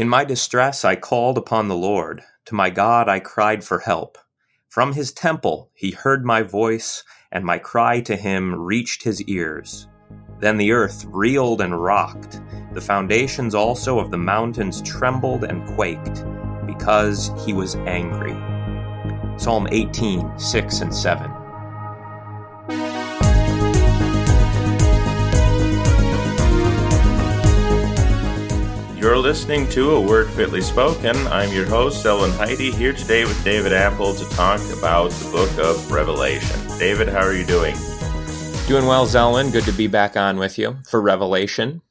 In my distress I called upon the Lord. To my God I cried for help. From his temple he heard my voice, and my cry to him reached his ears. Then the earth reeled and rocked. The foundations also of the mountains trembled and quaked, because he was angry. Psalm 18, 6 and 7. You're listening to A Word Fitly Spoken. I'm your host, Zelwyn Heide, here today with David Appold to talk about the book of Revelation. David, how are you doing? Doing well, Zelwyn. Good to be back on with you for Revelation.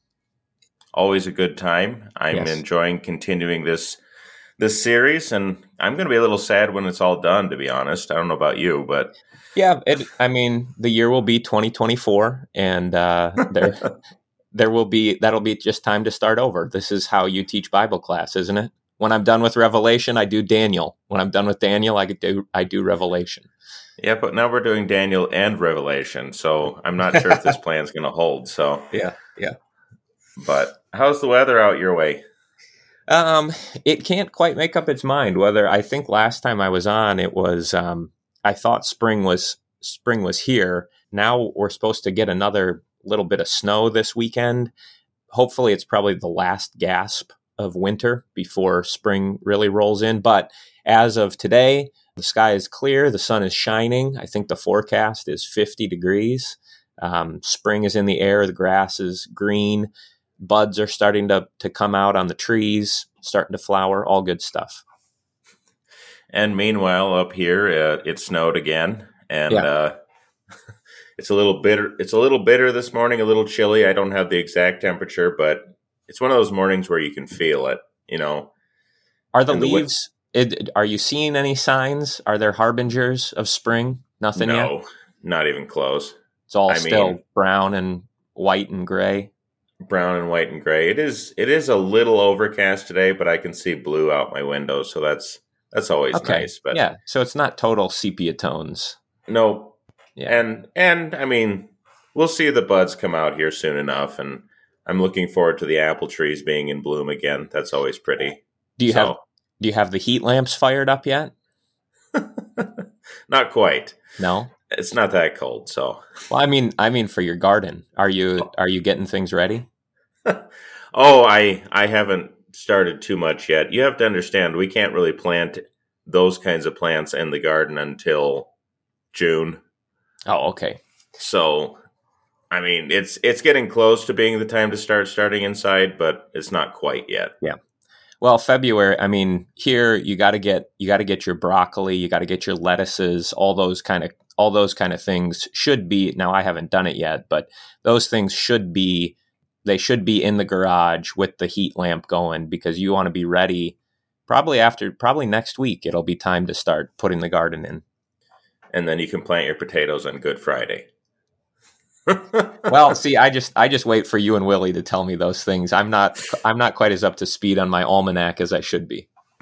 Always a good time. I'm yes. enjoying continuing this this series, and I'm going to be a little sad when it's all done. To be honest, I don't know about you, but yeah, it, I mean, the year will be 2024, and uh, there there will be that'll be just time to start over. This is how you teach Bible class, isn't it? When I'm done with Revelation, I do Daniel. When I'm done with Daniel, I do I do Revelation. Yeah, but now we're doing Daniel and Revelation, so I'm not sure if this plan's going to hold. So yeah, yeah. But how's the weather out your way? Um, it can't quite make up its mind whether I think last time I was on it was um, I thought spring was spring was here. Now we're supposed to get another little bit of snow this weekend. Hopefully, it's probably the last gasp of winter before spring really rolls in. But as of today, the sky is clear, the sun is shining. I think the forecast is 50 degrees. Um, spring is in the air, the grass is green, buds are starting to, to come out on the trees, starting to flower, all good stuff. And meanwhile, up here, uh, it snowed again. And yeah. uh, it's a little bitter. It's a little bitter this morning, a little chilly. I don't have the exact temperature, but it's one of those mornings where you can feel it. You know, are the leaves? It, are you seeing any signs? Are there harbingers of spring? Nothing no, yet. not even close. It's all I still mean, brown and white and gray. Brown and white and gray. It is. It is a little overcast today, but I can see blue out my window, so that's that's always okay. nice. But yeah, so it's not total sepia tones. No, yeah. And and I mean, we'll see the buds come out here soon enough and I'm looking forward to the apple trees being in bloom again. That's always pretty. Do you so, have do you have the heat lamps fired up yet? not quite. No. It's not that cold, so. Well, I mean, I mean for your garden. Are you oh. are you getting things ready? oh, I I haven't started too much yet. You have to understand, we can't really plant those kinds of plants in the garden until June. Oh, okay. So, I mean, it's it's getting close to being the time to start starting inside, but it's not quite yet. Yeah. Well, February, I mean, here you got to get you got to get your broccoli, you got to get your lettuces, all those kind of all those kind of things should be now I haven't done it yet, but those things should be they should be in the garage with the heat lamp going because you want to be ready probably after probably next week it'll be time to start putting the garden in and then you can plant your potatoes on Good Friday. well, see, I just I just wait for you and Willie to tell me those things. I'm not I'm not quite as up to speed on my almanac as I should be.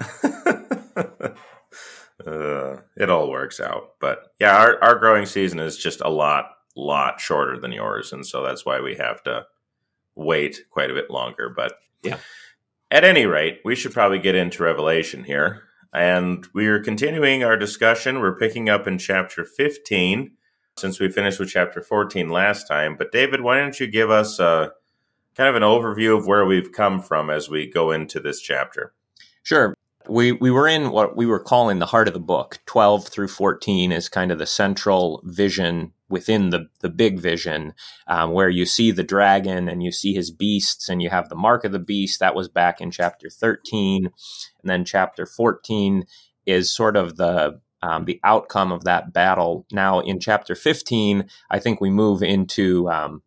uh, it all works out, but yeah, our our growing season is just a lot lot shorter than yours, and so that's why we have to wait quite a bit longer. But yeah, at any rate, we should probably get into Revelation here. And we are continuing our discussion. We're picking up in chapter 15 since we finished with chapter 14 last time. But, David, why don't you give us a, kind of an overview of where we've come from as we go into this chapter? Sure we we were in what we were calling the heart of the book 12 through 14 is kind of the central vision within the the big vision um, where you see the dragon and you see his beasts and you have the mark of the beast. That was back in chapter 13 and then chapter 14 is sort of the um, the outcome of that battle. Now in chapter 15 i think we move into um,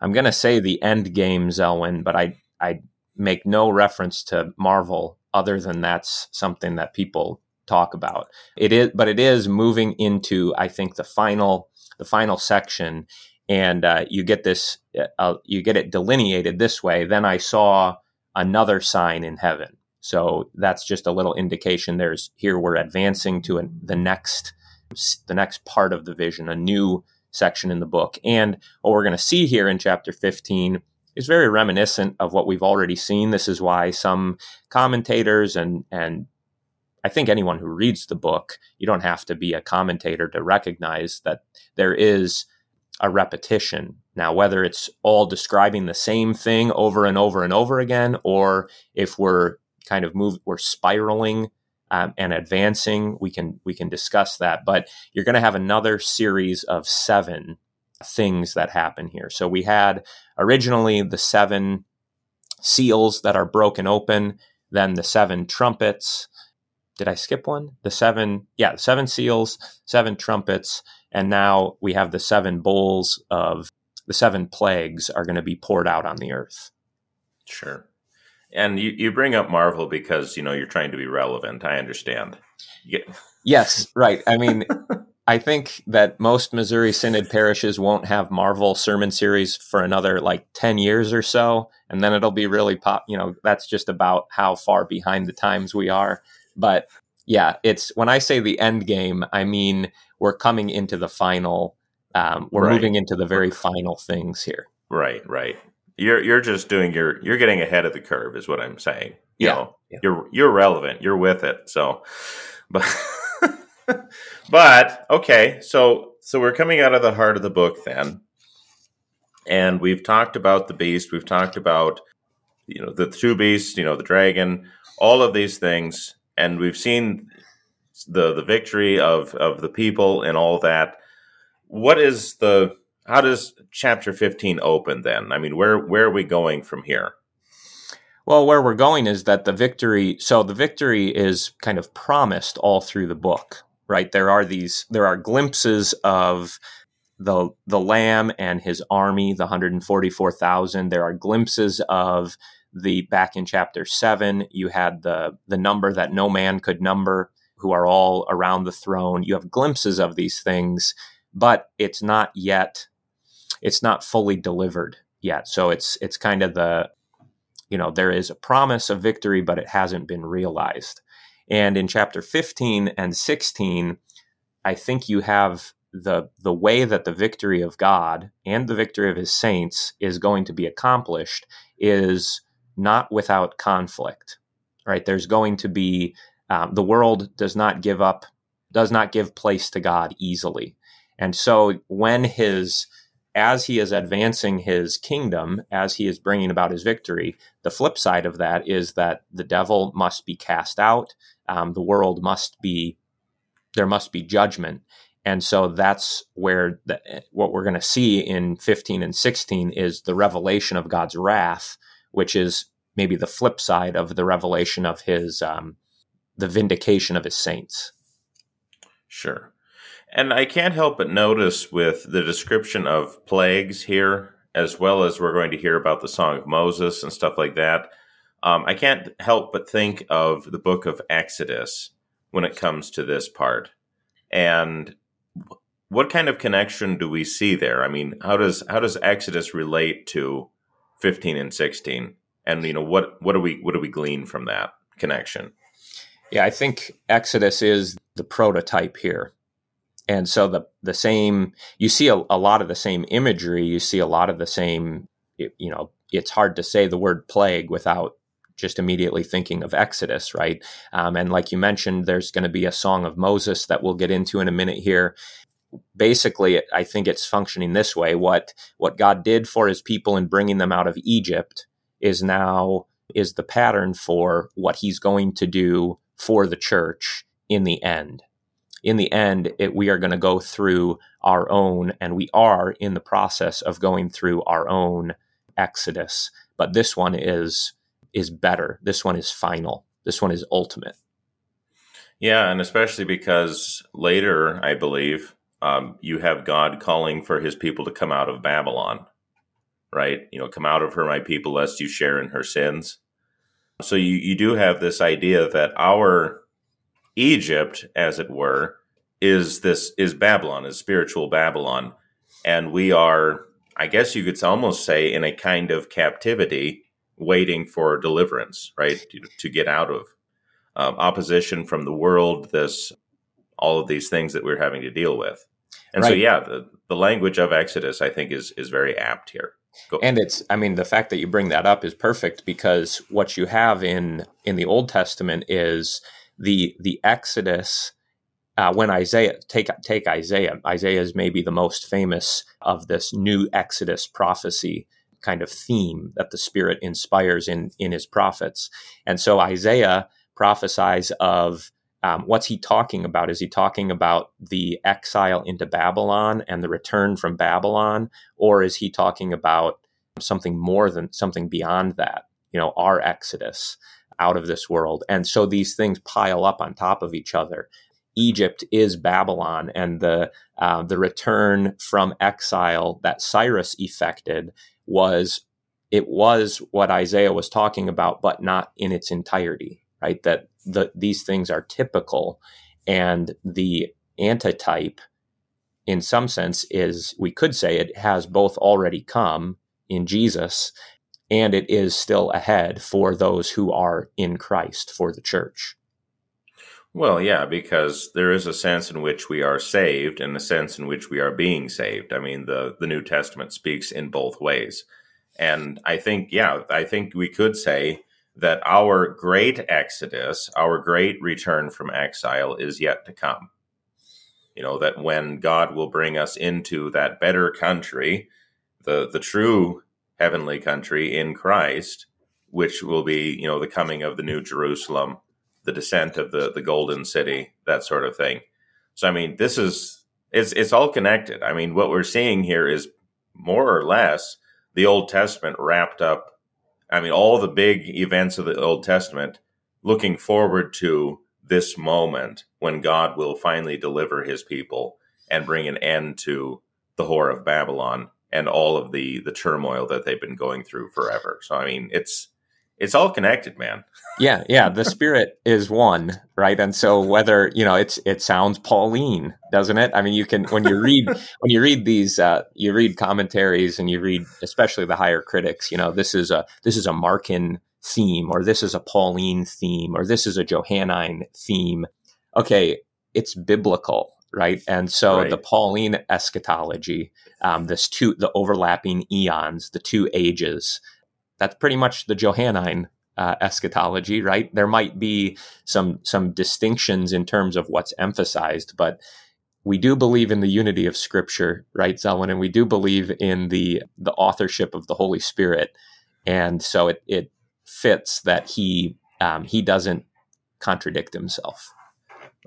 i'm going to say the end game zelwyn but i i make no reference to marvel other than that's something that people talk about. It is, but it is moving into, I think, the final, the final section, and uh, you get this, uh, you get it delineated this way. Then I saw another sign in heaven. So that's just a little indication. There's here we're advancing to an, the next, the next part of the vision, a new section in the book, and what we're going to see here in chapter 15 is very reminiscent of what we've already seen. This is why some commentators and and I think anyone who reads the book, you don't have to be a commentator to recognize that there is a repetition. Now, whether it's all describing the same thing over and over and over again, or if we're kind of move, we're spiraling um, and advancing, we can we can discuss that. But you're going to have another series of seven things that happen here. So we had originally the seven seals that are broken open, then the seven trumpets. Did I skip one? The seven, yeah, seven seals, seven trumpets, and now we have the seven bowls of the seven plagues are going to be poured out on the earth. Sure. And you, you bring up Marvel because, you know, you're trying to be relevant. I understand. Yeah. Yes, right. I mean, I think that most Missouri Synod parishes won't have Marvel sermon series for another like 10 years or so. And then it'll be really pop. You know, that's just about how far behind the times we are. But yeah, it's when I say the end game, I mean we're coming into the final. Um, we're right. moving into the very final things here. Right, right. You're you're just doing your you're getting ahead of the curve, is what I'm saying. You yeah, know, yeah. you're you're relevant. You're with it. So, but but okay, so so we're coming out of the heart of the book then, and we've talked about the beast. We've talked about you know the two beasts. You know the dragon. All of these things, and we've seen the the victory of of the people and all that. What is the how does chapter 15 open then? I mean, where where are we going from here? Well, where we're going is that the victory so the victory is kind of promised all through the book, right? There are these there are glimpses of the the lamb and his army, the 144,000. There are glimpses of the back in chapter 7, you had the the number that no man could number who are all around the throne. You have glimpses of these things, but it's not yet it's not fully delivered yet. So it's it's kind of the you know there is a promise of victory but it hasn't been realized. And in chapter 15 and 16 I think you have the the way that the victory of God and the victory of his saints is going to be accomplished is not without conflict. Right? There's going to be um, the world does not give up, does not give place to God easily. And so when his, as he is advancing his kingdom, as he is bringing about his victory, the flip side of that is that the devil must be cast out. Um, the world must be, there must be judgment. And so that's where the, what we're going to see in 15 and 16 is the revelation of God's wrath, which is maybe the flip side of the revelation of his um, the vindication of his saints. Sure. And I can't help but notice with the description of plagues here, as well as we're going to hear about the Song of Moses and stuff like that, um, I can't help but think of the book of Exodus when it comes to this part. And what kind of connection do we see there? I mean, how does how does Exodus relate to 15 and 16? And you know, what what do we what do we glean from that connection? Yeah, I think Exodus is the prototype here. And so the the same you see a, a, lot of the same imagery, you see a lot of the same you know, it's hard to say the word plague without just immediately thinking of Exodus, right? Um, and like you mentioned, there's going to be a song of Moses that we'll get into in a minute here. Basically, I think it's functioning this way: what what God did for His people in bringing them out of Egypt is now is the pattern for what He's going to do for the church in the end. In the end, it, we are going to go through our own, and we are in the process of going through our own exodus. But this one is is better. This one is final. This one is ultimate. Yeah, and especially because later, I believe, um, you have God calling for His people to come out of Babylon, right? You know, come out of her, my people, lest you share in her sins. So you, you do have this idea that our Egypt, as it were, is this is Babylon, is spiritual Babylon, and we are, I guess you could almost say, in a kind of captivity, waiting for deliverance, right, to, to get out of um, opposition from the world, this all of these things that we're having to deal with. And right. so, yeah, the, the language of Exodus, I think, is is very apt here. Go. And it's I mean the fact that you bring that up is perfect because what you have in in the Old Testament is the the Exodus uh, when Isaiah take take Isaiah Isaiah is maybe the most famous of this new Exodus prophecy kind of theme that the Spirit inspires in in his prophets, and so Isaiah prophesies of um, what's he talking about? Is he talking about the exile into Babylon and the return from Babylon, or is he talking about something more than something beyond that? You know, our exodus out of this world, and so these things pile up on top of each other. Egypt is Babylon, and the uh, the return from exile that Cyrus effected was it was what Isaiah was talking about, but not in its entirety. Right? That the, these things are typical, and the antitype, in some sense, is we could say it has both already come in Jesus, and it is still ahead for those who are in Christ for the church. Well, yeah, because there is a sense in which we are saved and a sense in which we are being saved. I mean, the, the New Testament speaks in both ways. And I think, yeah, I think we could say that our great exodus, our great return from exile is yet to come. You know, that when God will bring us into that better country, the, the true heavenly country in Christ, which will be, you know, the coming of the new Jerusalem, the descent of the, the golden city, that sort of thing. So, I mean, this is, it's, it's all connected. I mean, what we're seeing here is more or less the Old Testament wrapped up I mean, all the big events of the Old Testament looking forward to this moment when God will finally deliver his people and bring an end to the whore of Babylon and all of the the turmoil that they've been going through forever. So I mean, it's it's all connected, man. yeah, yeah. The spirit is one, right? And so whether you know, it's it sounds Pauline, doesn't it? I mean, you can when you read when you read these, uh, you read commentaries and you read, especially the higher critics. You know, this is a this is a Markan theme, or this is a Pauline theme, or this is a Johannine theme. Okay, it's biblical, right? And so right. the Pauline eschatology, um, this two the overlapping eons, the two ages that's pretty much the Johannine uh, eschatology, right? There might be some some distinctions in terms of what's emphasized, but we do believe in the unity of Scripture, right, Zelwyn, and we do believe in the the authorship of the Holy Spirit, and so it it fits that he um, he doesn't contradict himself.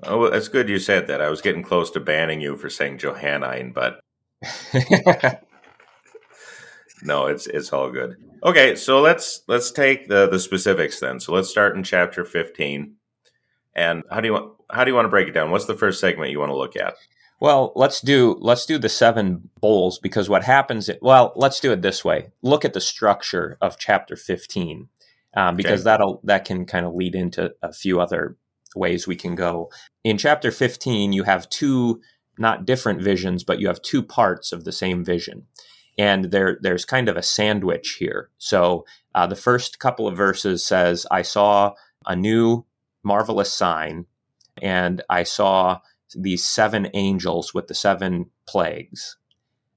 Oh, well, it's good you said that. I was getting close to banning you for saying Johannine, but no, it's it's all good. Okay, so let's let's take the the specifics then. So let's start in chapter 15. And how do you want how do you want to break it down? What's the first segment you want to look at? Well, let's do let's do the seven bowls because what happens? Well, let's do it this way. Look at the structure of chapter 15 um, because okay. that'll that can kind of lead into a few other ways we can go. In chapter 15, you have two not different visions, but you have two parts of the same vision and there there's kind of a sandwich here. So uh, the first couple of verses says, "I saw a new marvelous sign, and I saw these seven angels with the seven plagues."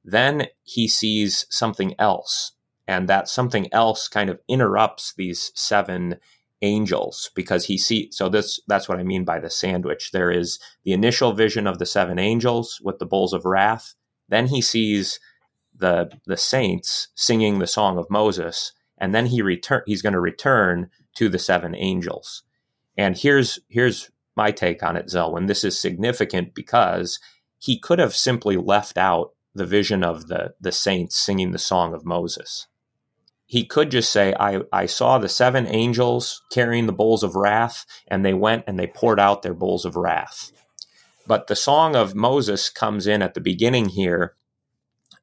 Then he sees something else, and that something else kind of interrupts these seven angels because he see so this that's what I mean by the sandwich. There is the initial vision of the seven angels with the bowls of wrath. Then he sees the the saints singing the song of Moses, and then he return he's going to return to the seven angels. And here's here's my take on it, Zelwyn. This is significant because he could have simply left out the vision of the the saints singing the song of Moses. He could just say, I, I saw the seven angels carrying the bowls of wrath, and they went and they poured out their bowls of wrath. But the song of Moses comes in at the beginning here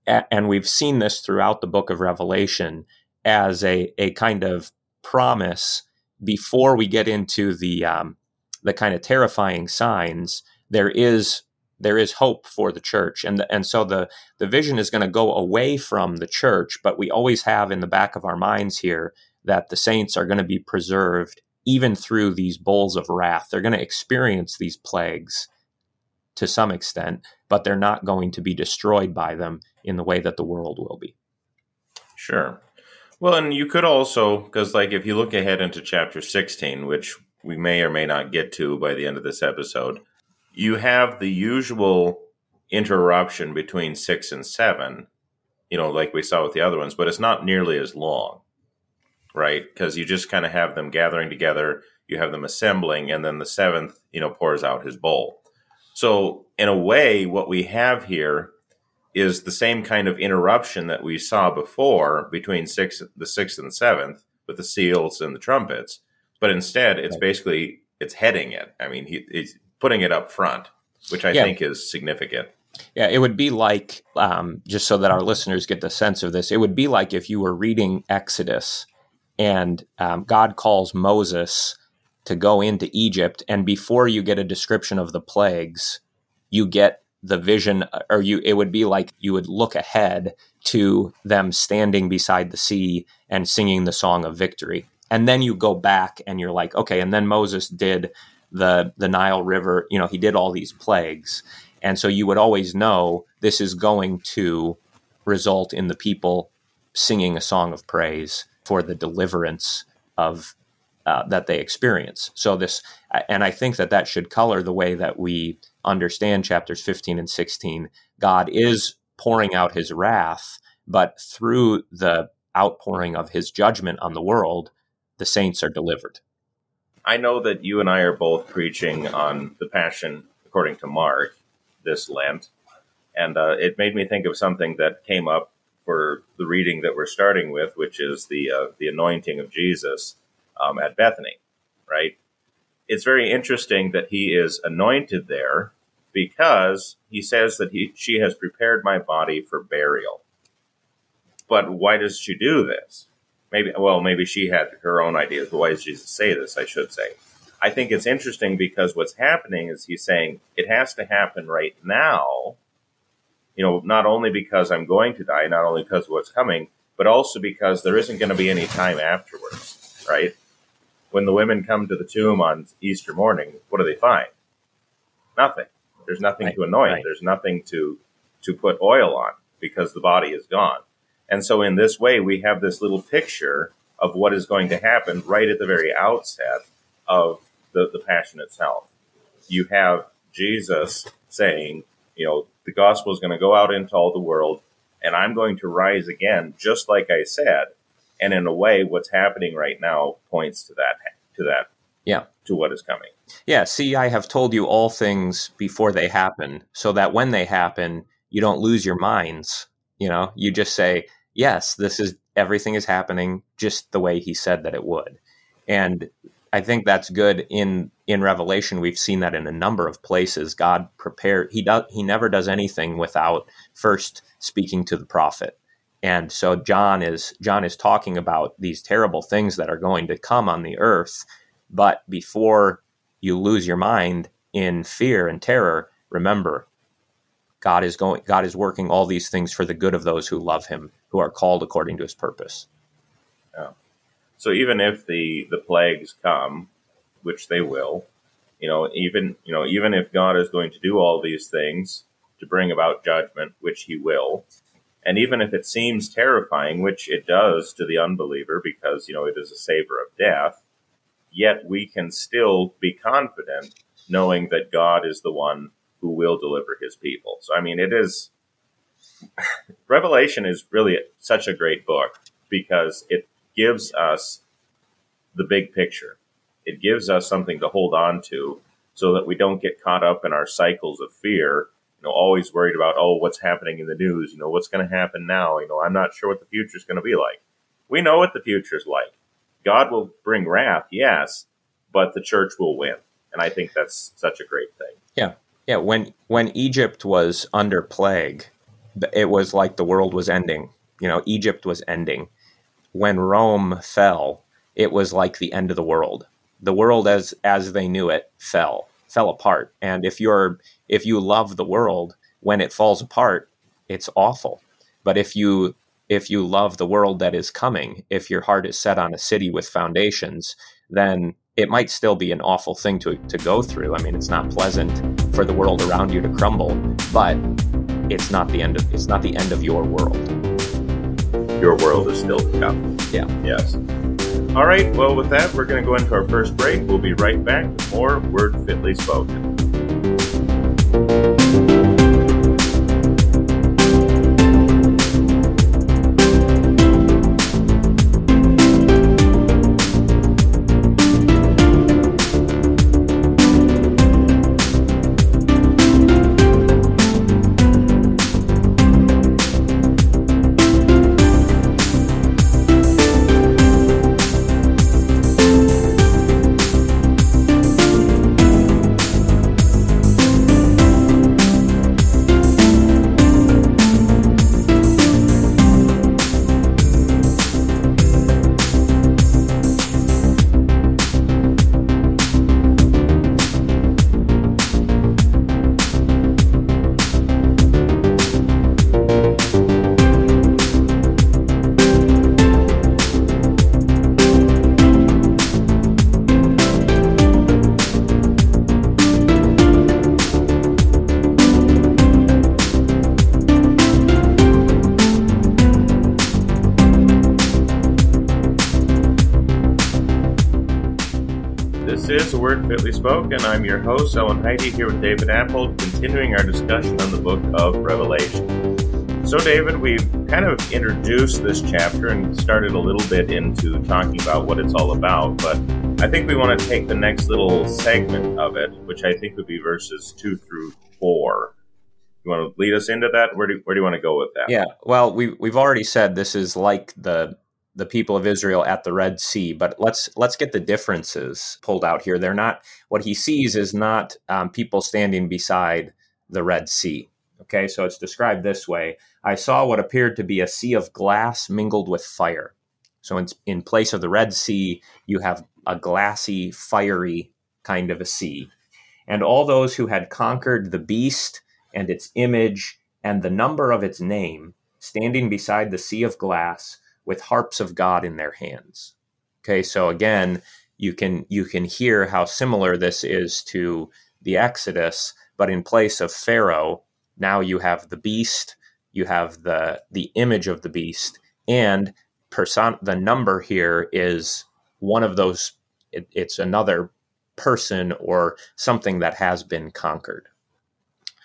and we've seen this throughout the book of Revelation as a, a kind of promise before we get into the um, the kind of terrifying signs. There is there is hope for the church, and the, and so the the vision is going to go away from the church, but we always have in the back of our minds here that the saints are going to be preserved even through these bowls of wrath. They're going to experience these plagues to some extent, but they're not going to be destroyed by them in the way that the world will be. Sure. Well, and you could also, because like if you look ahead into chapter 16, which we may or may not get to by the end of this episode, you have the usual interruption between six and seven, you know, like we saw with the other ones, but it's not nearly as long, right? Because you just kind of have them gathering together, you have them assembling, and then the seventh, you know, pours out his bowl. So, in a way, what we have here is the same kind of interruption that we saw before between six, the sixth and seventh with the seals and the trumpets, but instead it's basically it's heading it. I mean, he, he's putting it up front, which I yeah. think is significant. Yeah, it would be like, um, just so that our listeners get the sense of this, it would be like if you were reading Exodus and um, God calls Moses to go into Egypt, and before you get a description of the plagues, you get the vision, or you, it would be like you would look ahead to them standing beside the sea and singing the song of victory. And then you go back and you're like, okay, and then Moses did the the Nile River, you know, he did all these plagues. And so you would always know this is going to result in the people singing a song of praise for the deliverance of uh, that they experience. So this, and I think that that should color the way that we understand chapters 15 and 16. God is pouring out his wrath, but through the outpouring of his judgment on the world, the saints are delivered. I know that you and I are both preaching on the Passion according to Mark this Lent, and uh, it made me think of something that came up for the reading that we're starting with, which is the uh, the anointing of Jesus um, at Bethany. Right? It's very interesting that he is anointed there because he says that he she has prepared my body for burial. But why does she do this? maybe well maybe she had her own ideas but why does jesus say this i should say i think it's interesting because what's happening is he's saying it has to happen right now you know not only because i'm going to die not only because of what's coming but also because there isn't going to be any time afterwards right when the women come to the tomb on easter morning what do they find nothing there's nothing right. to anoint right. there's nothing to to put oil on because the body is gone and so, in this way, we have this little picture of what is going to happen right at the very outset of the, the passion itself. You have Jesus saying, you know, the gospel is going to go out into all the world, and I'm going to rise again, just like I said. And in a way, what's happening right now points to that, to that, yeah, to what is coming. Yeah. See, I have told you all things before they happen, so that when they happen, you don't lose your minds. You know, you just say, yes, this is everything is happening just the way he said that it would. And I think that's good in in Revelation. We've seen that in a number of places. God prepared he does he never does anything without first speaking to the prophet. And so John is John is talking about these terrible things that are going to come on the earth, but before you lose your mind in fear and terror, remember God is going God is working all these things for the good of those who love him, who are called according to his purpose. Yeah. So even if the the plagues come, which they will, you know, even you know, even if God is going to do all these things to bring about judgment, which he will, and even if it seems terrifying, which it does to the unbeliever because, you know, it is a savor of death, yet we can still be confident knowing that God is the one who will deliver his people. So, I mean, it is, Revelation is really such a great book because it gives us the big picture. It gives us something to hold on to so that we don't get caught up in our cycles of fear, you know, always worried about, oh, what's happening in the news? You know, what's going to happen now? You know, I'm not sure what the future is going to be like. We know what the future is like. God will bring wrath, yes, but the church will win. And I think that's such a great thing. Yeah. Yeah, when when Egypt was under plague, it was like the world was ending. You know, Egypt was ending. When Rome fell, it was like the end of the world. The world as as they knew it fell, fell apart. And if you're if you love the world, when it falls apart, it's awful. But if you if you love the world that is coming, if your heart is set on a city with foundations, then it might still be an awful thing to, to go through. I mean, it's not pleasant for the world around you to crumble, but it's not the end of it's not the end of your world. your world is still to come. Yeah. Yes. All right. Well, with that, we're going to go into our first break. We'll be right back with more Word Fitly Spoken. Your host, Owen Heide, here with David Appold, continuing our discussion on the book of Revelation. So, David, we've kind of introduced this chapter and started a little bit into talking about what it's all about, but I think we want to take the next little segment of it, which I think would be verses 2 through 4. You want to lead us into that? Where do, where do you want to go with that? Yeah, well, we, we've already said this is like the the people of Israel at the Red Sea. But let's let's get the differences pulled out here. They're not what he sees is not um, people standing beside the Red Sea. Okay, so it's described this way: I saw what appeared to be a sea of glass mingled with fire. So in, in place of the Red Sea, you have a glassy, fiery kind of a sea. And all those who had conquered the beast and its image and the number of its name, standing beside the sea of glass, with harps of God in their hands. Okay, so again, you can you can hear how similar this is to the Exodus, but in place of Pharaoh, now you have the beast, you have the the image of the beast, and person the number here is one of those it, it's another person or something that has been conquered.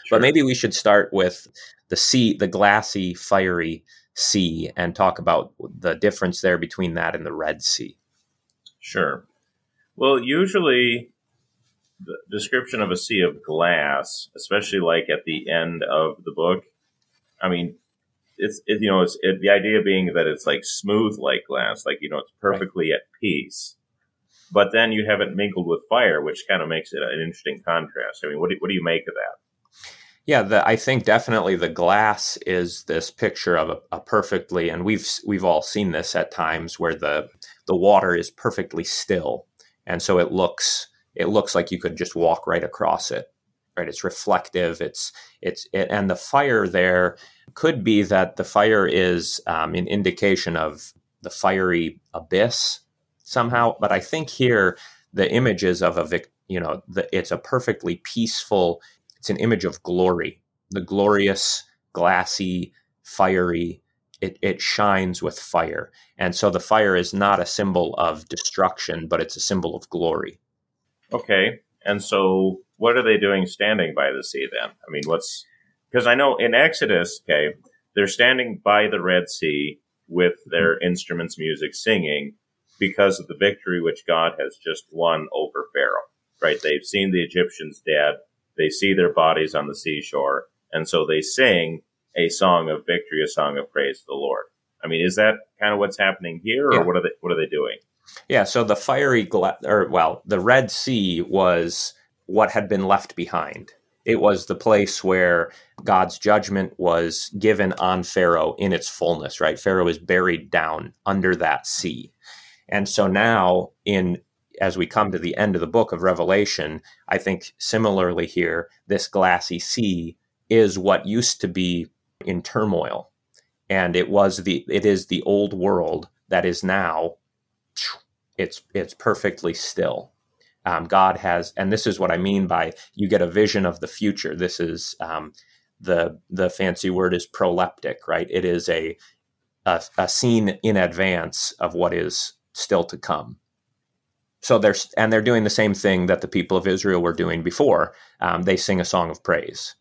Sure. But maybe we should start with the sea, the glassy, fiery Sea and talk about the difference there between that and the Red Sea. Sure. Well, usually the description of a sea of glass, especially like at the end of the book, I mean, it's it, you know it's it, the idea being that it's like smooth like glass, like you know it's perfectly right. at peace. But then you have it mingled with fire, which kind of makes it an interesting contrast. I mean, what do, what do you make of that? Yeah, the, I think definitely the glass is this picture of a, a, perfectly, and we've we've all seen this at times where the the water is perfectly still, and so it looks it looks like you could just walk right across it. Right, it's reflective. It's it's it, and the fire there could be that the fire is um, an indication of the fiery abyss somehow. But I think here the images of a vic, you know, the, it's a perfectly peaceful it's an image of glory, the glorious, glassy, fiery. It, it shines with fire. And so the fire is not a symbol of destruction, but it's a symbol of glory. Okay. And so what are they doing standing by the sea then? I mean, what's because I know in Exodus, okay, they're standing by the Red Sea with their instruments, music, singing because of the victory which God has just won over Pharaoh, right? They've seen the Egyptians dead. They see their bodies on the seashore, and so they sing a song of victory, a song of praise to the Lord. I mean, is that kind of what's happening here, or yeah. what are they what are they doing? Yeah, so the fiery gla- or well, the Red Sea was what had been left behind. It was the place where God's judgment was given on Pharaoh in its fullness, right? Pharaoh is buried down under that sea. And so now in as we come to the end of the book of Revelation, I think similarly here, this glassy sea is what used to be in turmoil. And it was the it is the old world that is now it's it's perfectly still. Um, God has, and this is what I mean by you get a vision of the future. This is um, the the fancy word is proleptic, right? It is a a, a scene in advance of what is still to come. So they're and they're doing the same thing that the people of Israel were doing before. Um, they sing a song of praise,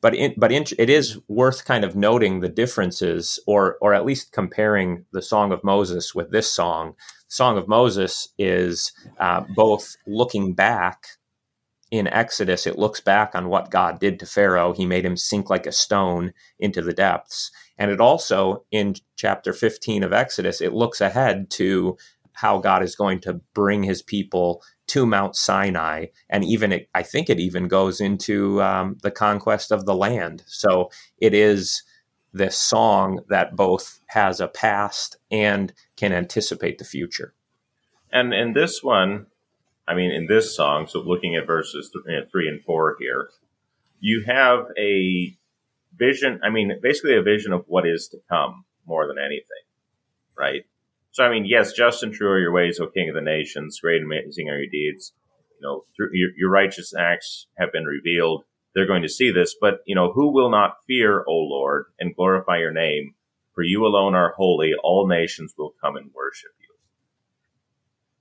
but in, but in, it is worth kind of noting the differences, or or at least comparing the Song of Moses with this song. Song of Moses is uh, both looking back in Exodus, it looks back on what God did to Pharaoh. He made him sink like a stone into the depths. And it also, in chapter 15 of Exodus, it looks ahead to how God is going to bring his people to Mount Sinai. And even, it, I think it even goes into um, the conquest of the land. So it is this song that both has a past and can anticipate the future. And in this one, I mean, in this song, so looking at verses uh, three and four here, you have a vision. I mean, basically a vision of what is to come more than anything, right? So, I mean, yes, just and true are your ways, O King of the nations. Great and amazing are your deeds. You know, through your, your righteous acts have been revealed. They're going to see this, but you know, who will not fear, O Lord, and glorify your name? For you alone are holy. All nations will come and worship you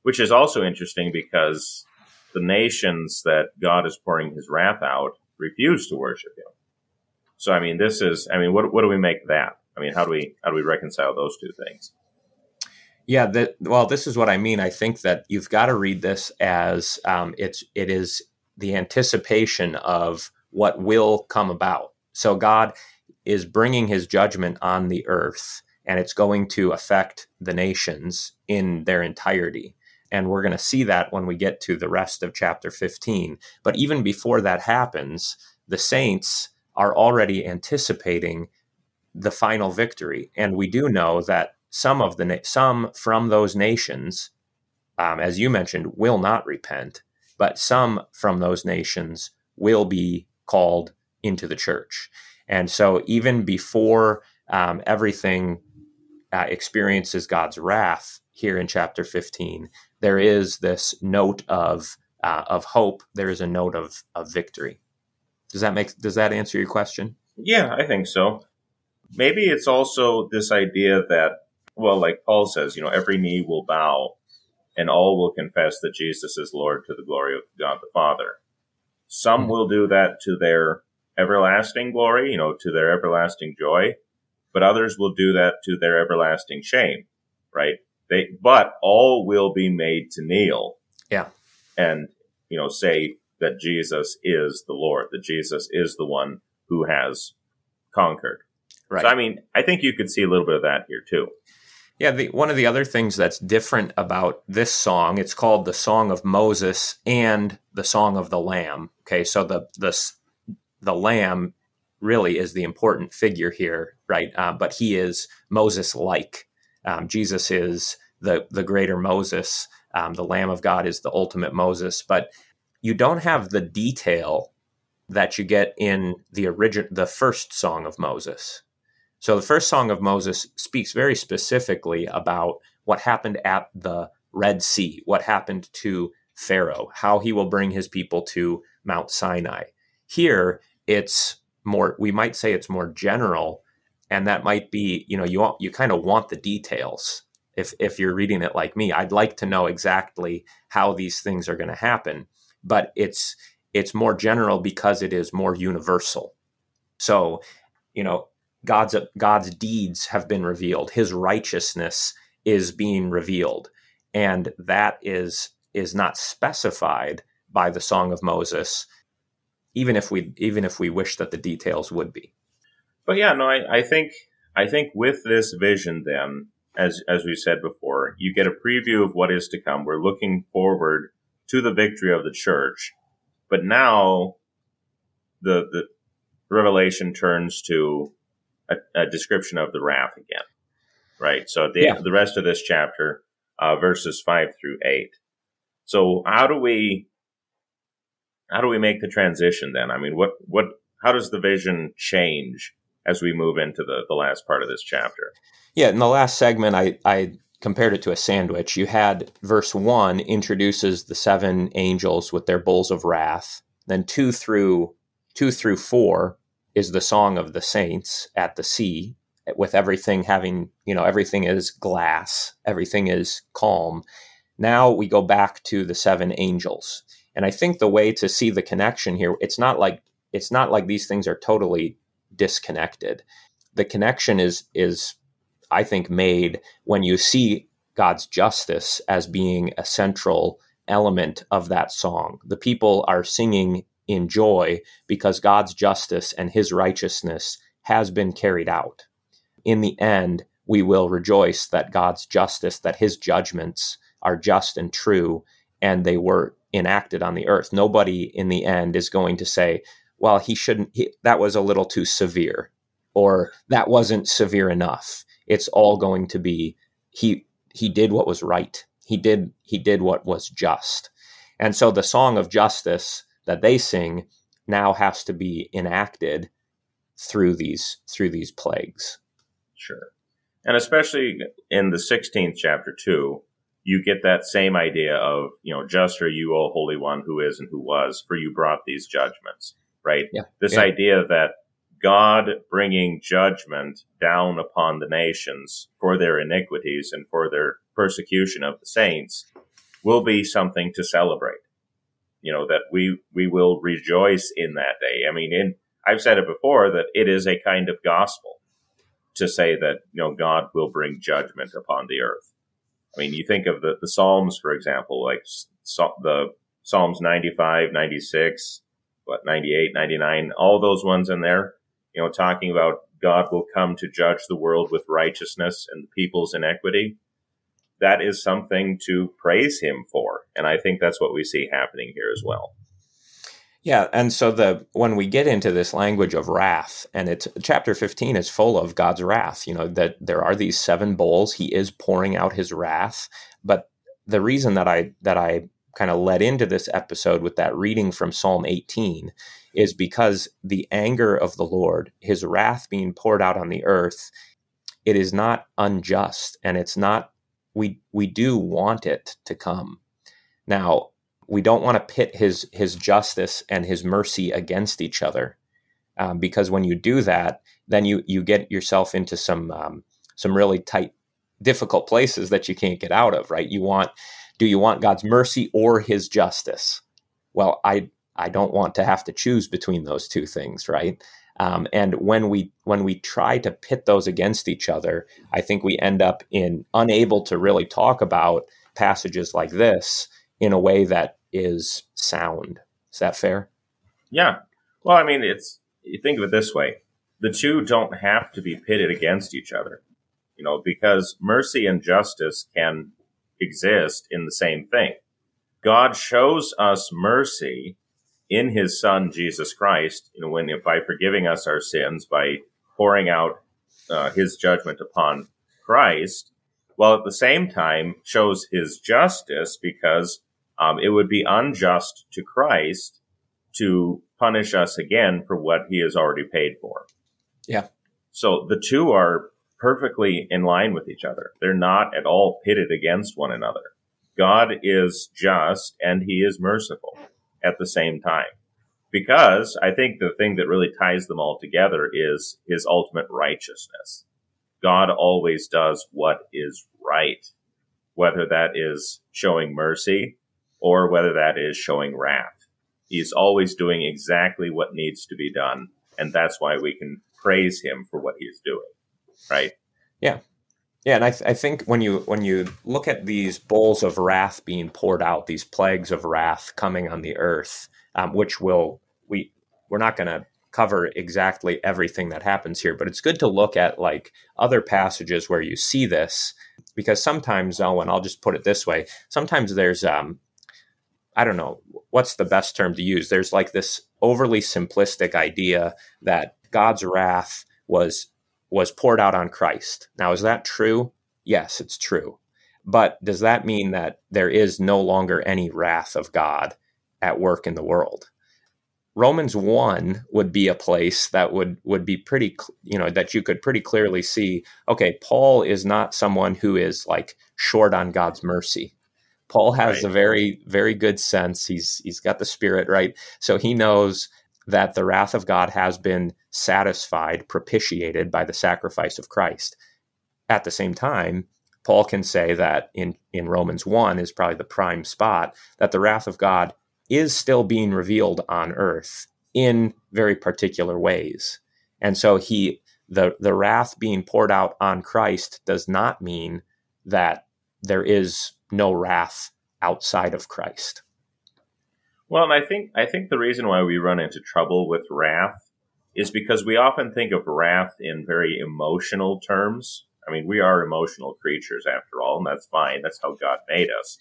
which is also interesting because the nations that God is pouring his wrath out refuse to worship him. So, I mean, this is, I mean, what, what do we make that? I mean, how do we, how do we reconcile those two things? Yeah, that, well, this is what I mean. I think that you've got to read this as um, it's, it is the anticipation of what will come about. So God is bringing his judgment on the earth and it's going to affect the nations in their entirety. And we're going to see that when we get to the rest of chapter 15. But even before that happens, the saints are already anticipating the final victory. And we do know that some of the some from those nations, um, as you mentioned, will not repent, but some from those nations will be called into the church. And so, even before um, everything uh, experiences God's wrath here in chapter 15, there is this note of uh, of hope. There is a note of of victory. Does that make does that answer your question? Yeah, I think so. Maybe it's also this idea that well, like Paul says, you know, every knee will bow and all will confess that Jesus is Lord to the glory of God the Father. Some mm-hmm. will do that to their everlasting glory, you know, to their everlasting joy, but others will do that to their everlasting shame, right? They, but all will be made to kneel. Yeah. And, you know, say that Jesus is the Lord, that Jesus is the one who has conquered. Right. So, I mean, I think you could see a little bit of that here too. Yeah, the, one of the other things that's different about this song, it's called the Song of Moses and the Song of the Lamb. Okay, so the the the Lamb really is the important figure here, right? Uh, but he is Moses like. Um, Jesus is the the greater Moses. Um, the Lamb of God is the ultimate Moses, but you don't have the detail that you get in the origin the first song of Moses. So the first song of Moses speaks very specifically about what happened at the Red Sea, what happened to Pharaoh, how he will bring his people to Mount Sinai. Here, it's more we might say it's more general and that might be you know you want, you kind of want the details if if you're reading it like me i'd like to know exactly how these things are going to happen but it's it's more general because it is more universal so you know god's god's deeds have been revealed. His righteousness is being revealed. And that is is not specified by the song of moses even if we even if we wish that the details would be. But yeah, no, I, I think I think with this vision, then, as as we said before, you get a preview of what is to come. We're looking forward to the victory of the church, but now the the revelation turns to a, a description of the wrath again, right? So the yeah. the rest of this chapter, uh, verses five through eight. So how do we how do we make the transition then? I mean, what what how does the vision change as we move into the, the last part of this chapter. Yeah, in the last segment, I, I compared it to a sandwich. You had verse one introduces the seven angels with their bowls of wrath. Then two through two through four is the song of the saints at the sea. with everything having, you know, everything is glass, everything is calm. Now we go back to the seven angels. And I think the way to see the connection here, it's not like it's not like these things are totally disconnected. The connection is is I think made when you see God's justice as being a central element of that song. The people are singing in joy because God's justice and his righteousness has been carried out. In the end, we will rejoice that God's justice, that his judgments are just and true, and they were enacted on the earth. Nobody in the end is going to say, well, he shouldn't, he, that was a little too severe, or that wasn't severe enough. It's all going to be, he, he did what was right. He did, he did what was just. And so the song of justice that they sing now has to be enacted through these, through these plagues. Sure. And especially in the 16th chapter too, you get that same idea of, you know, just are you, O Holy One, who is and who was, for you brought these judgments, right? Yeah. This yeah. idea that God bringing judgment down upon the nations for their iniquities and for their persecution of the saints will be something to celebrate. You know, that we, we will rejoice in that day. I mean, in, I've said it before that it is a kind of gospel to say that, you know, God will bring judgment upon the earth. I mean, you think of the, the Psalms, for example, like so, the Psalms 95, 96, what, 98, 99, all those ones in there, you know, talking about God will come to judge the world with righteousness and the people's inequity. That is something to praise him for. And I think that's what we see happening here as well. Yeah, and so the when we get into this language of wrath, and it's chapter fifteen is full of God's wrath. You know that there are these seven bowls. He is pouring out His wrath. But the reason that I that I kind of led into this episode with that reading from Psalm eighteen is because the anger of the Lord, His wrath being poured out on the earth, it is not unjust, and it's not. We we do want it to come. Now, we don't want to pit his his justice and his mercy against each other, um, because when you do that, then you you get yourself into some um, some really tight, difficult places that you can't get out of. Right? You want do you want God's mercy or His justice? Well, I I don't want to have to choose between those two things, right? Um, and when we when we try to pit those against each other, I think we end up in unable to really talk about passages like this in a way that is sound. Is that fair? Yeah. Well, I mean, it's you think of it this way: the two don't have to be pitted against each other, you know, because mercy and justice can exist in the same thing. God shows us mercy in His Son Jesus Christ, you know, when by forgiving us our sins by pouring out uh, His judgment upon Christ, while at the same time shows His justice because um, it would be unjust to Christ to punish us again for what he has already paid for. Yeah. So the two are perfectly in line with each other. They're not at all pitted against one another. God is just and he is merciful at the same time. Because I think the thing that really ties them all together is his ultimate righteousness. God always does what is right, whether that is showing mercy or whether that is showing wrath. He's always doing exactly what needs to be done. And that's why we can praise him for what he's doing. Right? Yeah. Yeah, and I, th- I think when you when you look at these bowls of wrath being poured out, these plagues of wrath coming on the earth, um, which will we we're not going to cover exactly everything that happens here, but it's good to look at like other passages where you see this because sometimes, Owen, I'll just put it this way: sometimes there's um, I don't know what's the best term to use. There's like this overly simplistic idea that God's wrath was was poured out on Christ. Now, is that true? Yes, it's true. But does that mean that there is no longer any wrath of God at work in the world? Romans 1 would be a place that would would be pretty you know that you could pretty clearly see okay Paul is not someone who is like short on God's mercy Paul has right. a very very good sense. He's he's got the spirit right, so he knows that the wrath of God has been satisfied, propitiated by the sacrifice of Christ. At the same time, Paul can say that in, in Romans 1 is probably the prime spot that the wrath of God is still being revealed on earth in very particular ways. And so he the the wrath being poured out on Christ does not mean that there is no wrath outside of Christ. Well, and I think I think the reason why we run into trouble with wrath is because we often think of wrath in very emotional terms. I mean, we are emotional creatures after all, and that's fine. That's how God made us.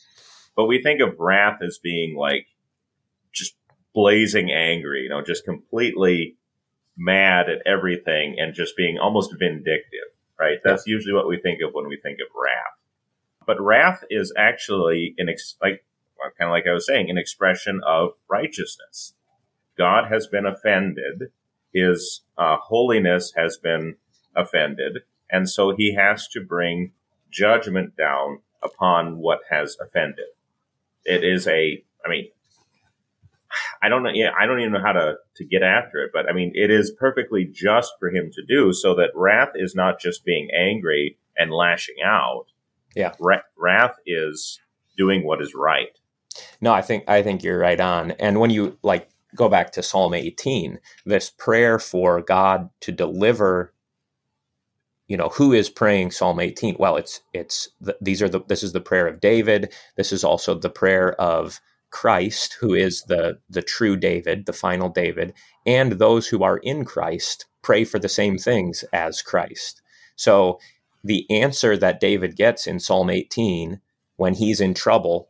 But we think of wrath as being like just blazing angry, you know, just completely mad at everything and just being almost vindictive, right? That's usually what we think of when we think of wrath. But wrath is actually an ex- like kind of like I was saying, an expression of righteousness. God has been offended. His uh, holiness has been offended. And so he has to bring judgment down upon what has offended. It is a, I mean, I don't know. Yeah, I don't even know how to to get after it. But I mean, it is perfectly just for him to do so that wrath is not just being angry and lashing out. Yeah, Ra- wrath is doing what is right. No, I think I think you're right on. And when you like go back to Psalm 18, this prayer for God to deliver you know who is praying psalm 18 well it's it's the, these are the this is the prayer of david. This is also the prayer of christ who is the the true david the final david. And those who are in christ pray for the same things as christ. So the answer that david gets in psalm 18 when he's in trouble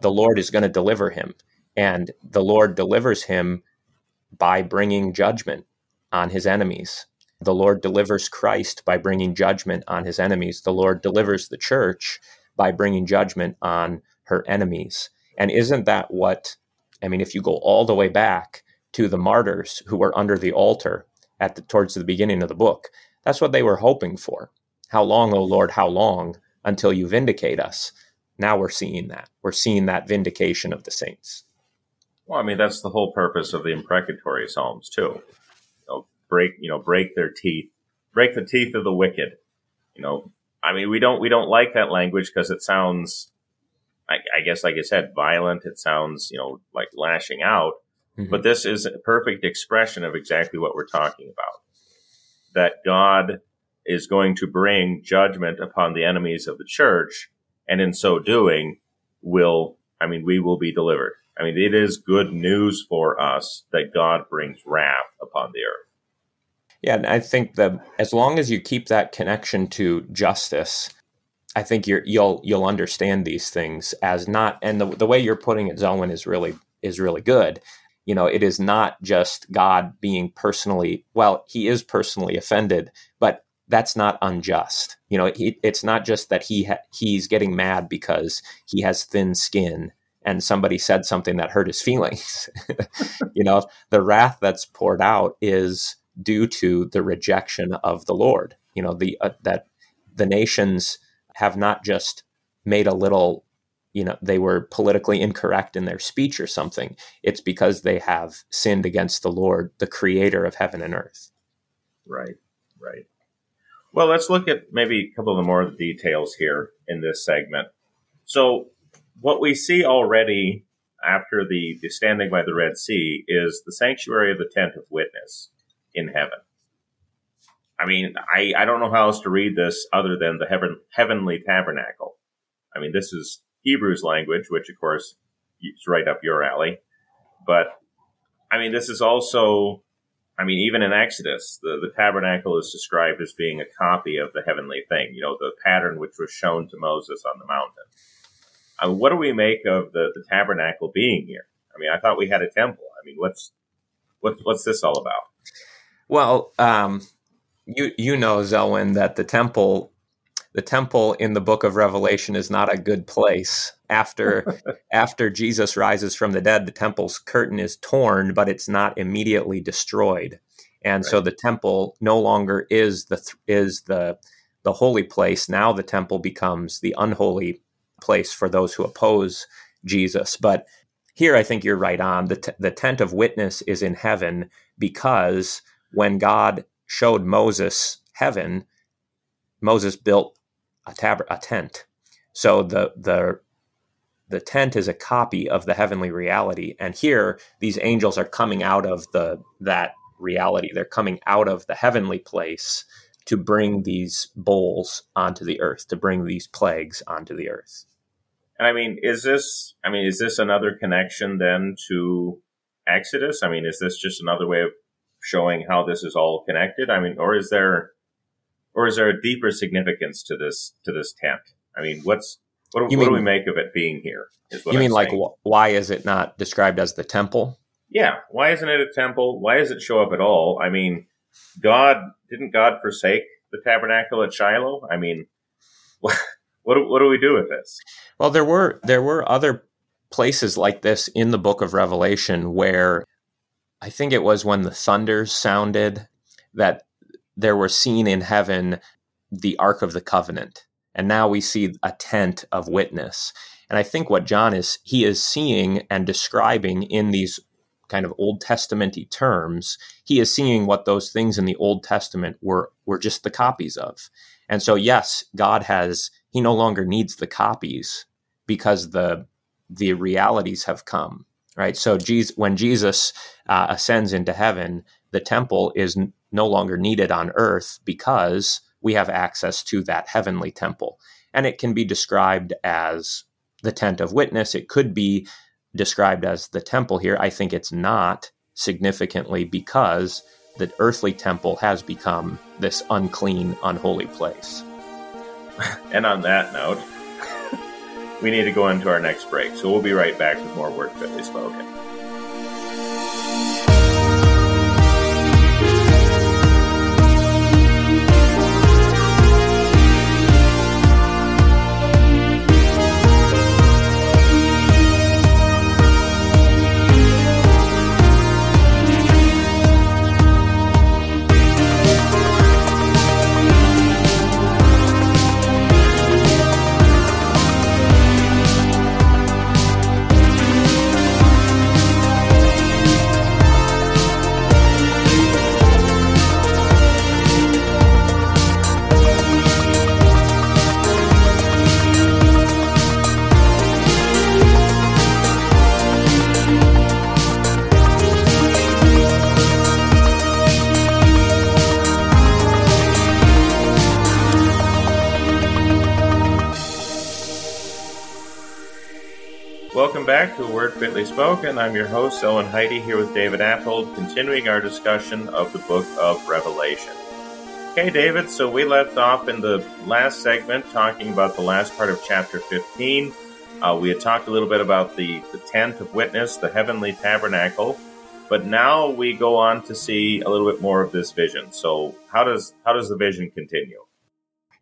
the Lord is going to deliver him. And the Lord delivers him by bringing judgment on his enemies. The Lord delivers Christ by bringing judgment on his enemies. The Lord delivers the church by bringing judgment on her enemies. And isn't that what, I mean, if you go all the way back to the martyrs who were under the altar at the, towards the beginning of the book, that's what they were hoping for. How long, O Lord, how long until you vindicate us? Now we're seeing that. We're seeing that vindication of the saints. Well, I mean, that's the whole purpose of the imprecatory psalms too. You know, break, you know, break their teeth, break the teeth of the wicked. You know, I mean, we don't we don't like that language because it sounds, I, I, guess, like I said, violent. It sounds, you know, like lashing out. Mm-hmm. But this is a perfect expression of exactly what we're talking about. That God is going to bring judgment upon the enemies of the church and in so doing, will I mean we will be delivered. I mean, it is good news for us that God brings wrath upon the earth. Yeah, and I think that as long as you keep that connection to justice, I think you will you'll, you'll understand these things as not. And the the way you're putting it, Zelwyn, is really is really good. You know, it is not just God being personally well. He is personally offended, but that's not unjust. You know, he, it's not just that he ha- he's getting mad because he has thin skin and somebody said something that hurt his feelings. you know, the wrath that's poured out is due to the rejection of the Lord. You know, the uh, that the nations have not just made a little you know they were politically incorrect in their speech or something it's because they have sinned against the lord the creator of heaven and earth right right well, let's look at maybe a couple of the more details here in this segment. So, what we see already after the, the standing by the Red Sea is the sanctuary of the tent of witness in heaven. I mean, I, I don't know how else to read this other than the heaven, heavenly tabernacle. I mean, this is Hebrew's language, which of course is right up your alley. But I mean, this is also I mean, even in Exodus, the, the tabernacle is described as being a copy of the heavenly thing, you know, the pattern which was shown to Moses on the mountain. I mean, what do we make of the, the tabernacle being here? I mean, I thought we had a temple. I mean, what's what, what's this all about? Well, um, you you know, Zelwyn, that the temple the temple in the book of Revelation is not a good place. After after Jesus rises from the dead, the temple's curtain is torn, but it's not immediately destroyed. And right. so the temple no longer is the is the the holy place. Now the temple becomes the unholy place for those who oppose Jesus. But here I think you're right on. The, t- the tent of witness is in heaven because when God showed Moses heaven, Moses built a, tab- a tent. So the, the, the tent is a copy of the heavenly reality. And here, these angels are coming out of the, that reality. They're coming out of the heavenly place to bring these bowls onto the earth, to bring these plagues onto the earth. And I mean, is this, I mean, is this another connection then to Exodus? I mean, is this just another way of showing how this is all connected? I mean, or is there, or is there a deeper significance to this, to this tent? I mean, what's, what, what mean, do we make of it being here? you I'm mean saying. like, wh- why is it not described as the temple? Yeah. Why isn't it a temple? Why does it show up at all? I mean, God, didn't God forsake the tabernacle at Shiloh? I mean, what, what, what do we do with this? Well, there were there were other places like this in the book of Revelation where I think it was when the thunders sounded that there were seen in heaven the Ark of the Covenant. And now we see a tent of witness. And I think what John is, he is seeing and describing in these kind of Old Testamenty terms, he is seeing what those things in the Old Testament were were just the copies of. And so yes, God has he no longer needs the copies because the the realities have come right so jesus, when jesus uh, ascends into heaven the temple is n- no longer needed on earth because we have access to that heavenly temple and it can be described as the tent of witness it could be described as the temple here i think it's not significantly because the earthly temple has become this unclean unholy place and on that note, we need to go into our next break. So we'll be right back with more Word Fitly Spoken. Word Spoken. I'm your host, Owen Heide, here with David Appold, continuing our discussion of the book of Revelation. Okay, David, so we left off in the last segment talking about the last part of chapter 15. Uh, we had talked a little bit about the, the tent of witness, the heavenly tabernacle, but now we go on to see a little bit more of this vision. So how does how does the vision continue?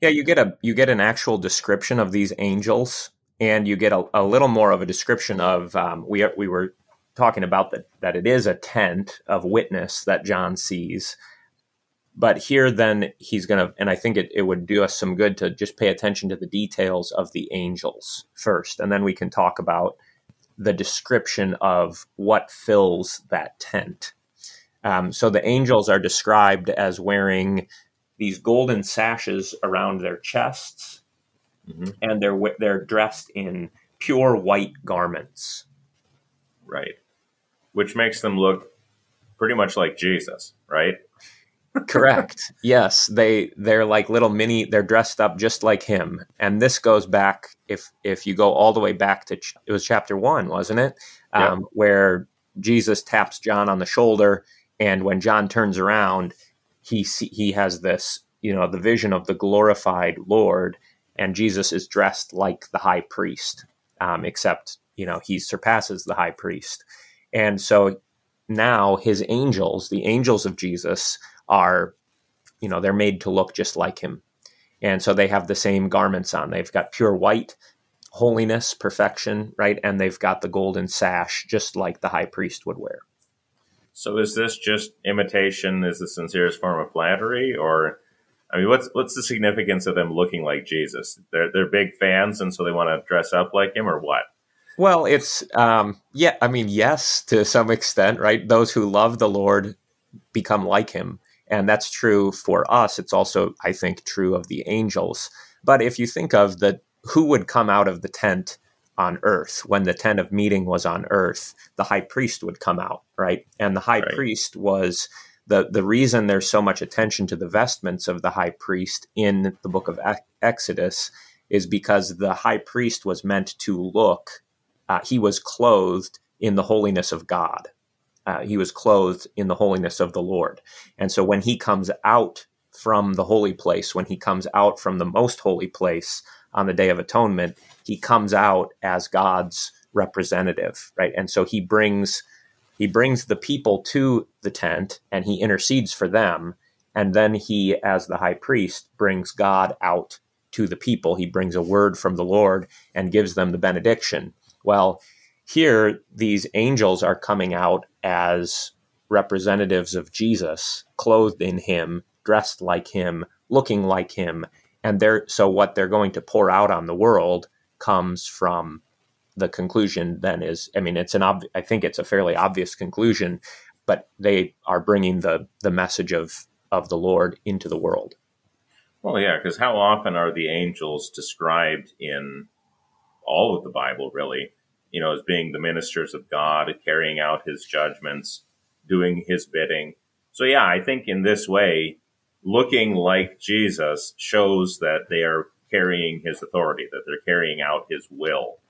Yeah, you get a you get an actual description of these angels and you get a, a little more of a description of um, we we were talking about that that it is a tent of witness that John sees. But here, then he's going to, and I think it, it would do us some good to just pay attention to the details of the angels first, and then we can talk about the description of what fills that tent. Um, so the angels are described as wearing these golden sashes around their chests mm-hmm. and they're they're dressed in pure white garments. Right, which makes them look pretty much like Jesus, right? Correct. Yes, they they're like little mini. They're dressed up just like him, and this goes back if if you go all the way back to ch- it was chapter one, wasn't it? Um, yep. Where Jesus taps John on the shoulder, and when John turns around, he see, he has this you know the vision of the glorified Lord, and Jesus is dressed like the high priest, um, except you know he surpasses the high priest, and so now his angels, the angels of Jesus, are you know they're made to look just like him, and so they have the same garments on. They've got pure white, holiness, perfection, right, and they've got the golden sash, just like the high priest would wear. So is this just imitation? Is the sincerest form of flattery, or I mean, what's what's the significance of them looking like Jesus? They're they're big fans, and so they want to dress up like him, or what? Well, it's um, yeah. I mean, yes, to some extent, right? Those who love the Lord become like Him, and that's true for us. It's also, I think, true of the angels. But if you think of the who would come out of the tent on earth when the tent of meeting was on earth, the high priest would come out, right? And the high right. priest was the the reason there's so much attention to the vestments of the high priest in the book of Exodus is because the high priest was meant to look uh, he was clothed in the holiness of God. Uh, he was clothed in the holiness of the Lord. And so when he comes out from the holy place, when he comes out from the most holy place on the Day of Atonement, he comes out as God's representative, right? And so he brings he brings the people to the tent and he intercedes for them and then he as the high priest brings God out to the people. He brings a word from the Lord and gives them the benediction. Well, here these angels are coming out as representatives of Jesus, clothed in him, dressed like him, looking like him, and they're so what they're going to pour out on the world comes from the conclusion then is I mean it's an ob- I think it's a fairly obvious conclusion but they are bringing the the message of of the Lord into the world. Well, yeah, because how often are the angels described in all of the Bible, really, you know, as being the ministers of God, carrying out his judgments, doing his bidding. So, yeah, I think in this way, looking like Jesus shows that they are carrying his authority, that they're carrying out his will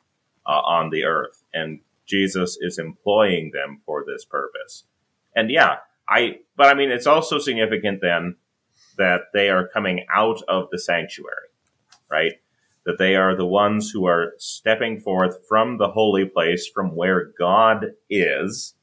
uh, on the earth. And Jesus is employing them for this purpose. And yeah, I, but I mean, it's also significant then that they are coming out of the sanctuary, right? that they are the ones who are stepping forth from the holy place from where God is.